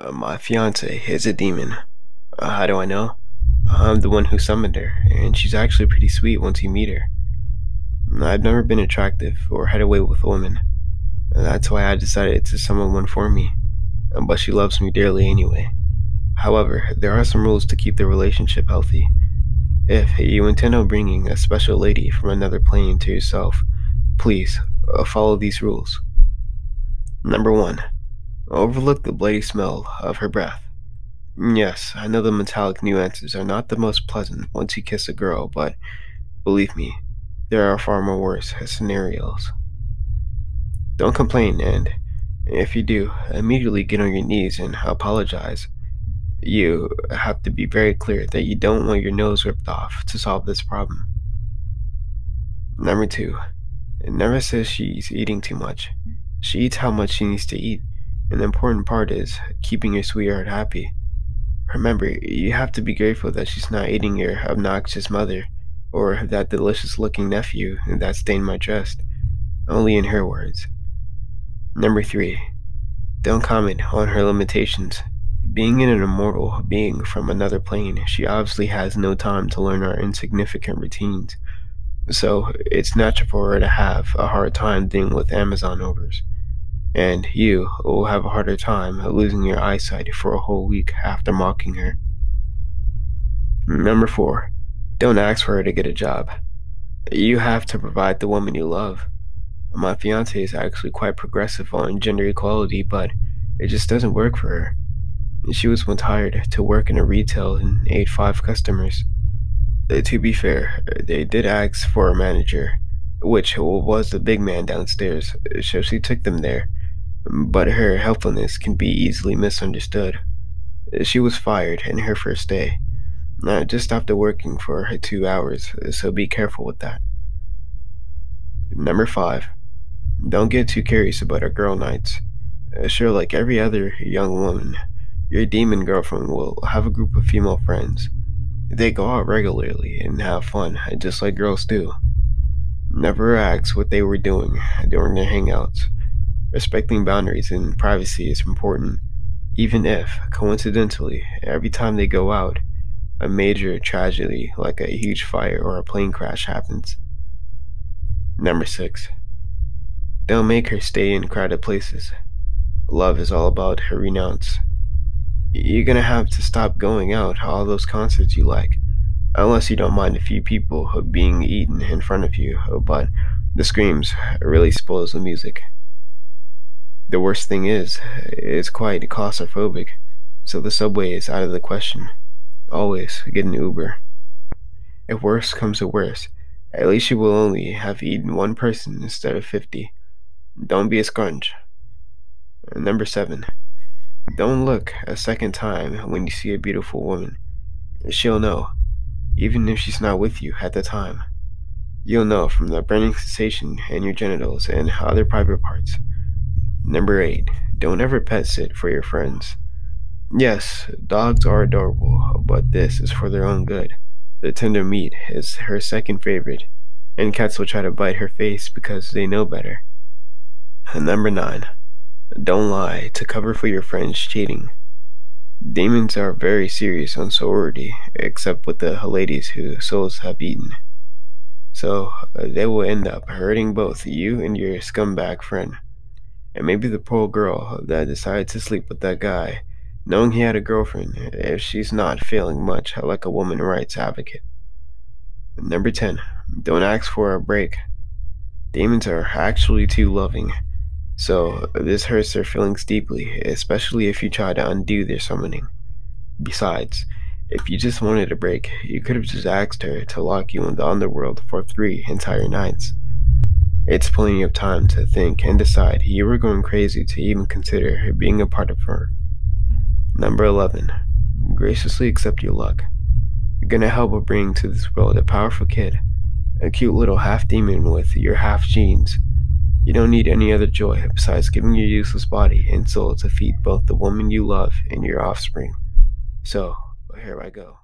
Uh, my fiance is a demon. Uh, how do I know? I'm the one who summoned her, and she's actually pretty sweet once you meet her. I've never been attractive or had a way with women. That's why I decided to summon one for me. But she loves me dearly anyway. However, there are some rules to keep the relationship healthy. If you intend on bringing a special lady from another plane to yourself, please uh, follow these rules. Number 1. Overlook the bloody smell of her breath. Yes, I know the metallic nuances are not the most pleasant once you kiss a girl, but believe me, there are far more worse scenarios. Don't complain, and if you do, immediately get on your knees and apologize. You have to be very clear that you don't want your nose ripped off to solve this problem. Number two, never says she's eating too much. She eats how much she needs to eat, and the important part is keeping your sweetheart happy. Remember, you have to be grateful that she's not eating your obnoxious mother, or that delicious looking nephew that stained my dress. Only in her words. Number 3. Don't comment on her limitations. Being an immortal being from another plane, she obviously has no time to learn our insignificant routines. So, it's natural for her to have a hard time dealing with Amazon orders and you will have a harder time losing your eyesight for a whole week after mocking her. Number 4. Don't ask for her to get a job. You have to provide the woman you love. My fiance is actually quite progressive on gender equality, but it just doesn't work for her. She was once hired to work in a retail and aid five customers. To be fair, they did ask for a manager, which was the big man downstairs, so she took them there but her helpfulness can be easily misunderstood. She was fired in her first day, uh, just after working for her two hours, so be careful with that. Number 5. Don't get too curious about our girl nights. Uh, sure, like every other young woman, your demon girlfriend will have a group of female friends. They go out regularly and have fun, just like girls do. Never ask what they were doing during their hangouts Respecting boundaries and privacy is important, even if, coincidentally, every time they go out, a major tragedy like a huge fire or a plane crash happens. Number 6. Don't make her stay in crowded places. Love is all about her renounce. You're gonna have to stop going out to all those concerts you like, unless you don't mind a few people being eaten in front of you, but the screams really spoils the music. The worst thing is, it's quite claustrophobic, so the subway is out of the question. Always get an Uber. If worse comes to worse, at least you will only have eaten one person instead of 50. Don't be a scrunch. Number 7. Don't look a second time when you see a beautiful woman. She'll know, even if she's not with you at the time. You'll know from the burning sensation in your genitals and other private parts. Number 8. Don't ever pet sit for your friends. Yes, dogs are adorable, but this is for their own good. The tender meat is her second favorite, and cats will try to bite her face because they know better. Number 9. Don't lie to cover for your friends cheating. Demons are very serious on sorority, except with the ladies whose souls have eaten. So, they will end up hurting both you and your scumbag friend. And maybe the poor girl that decided to sleep with that guy, knowing he had a girlfriend, if she's not feeling much like a woman rights advocate. Number 10. Don't ask for a break. Demons are actually too loving, so this hurts their feelings deeply, especially if you try to undo their summoning. Besides, if you just wanted a break, you could have just asked her to lock you in the underworld for three entire nights. It's plenty of time to think and decide you were going crazy to even consider her being a part of her. Number 11. Graciously accept your luck. You're gonna help her bring to this world a powerful kid, a cute little half demon with your half genes. You don't need any other joy besides giving your useless body and soul to feed both the woman you love and your offspring. So, here I go.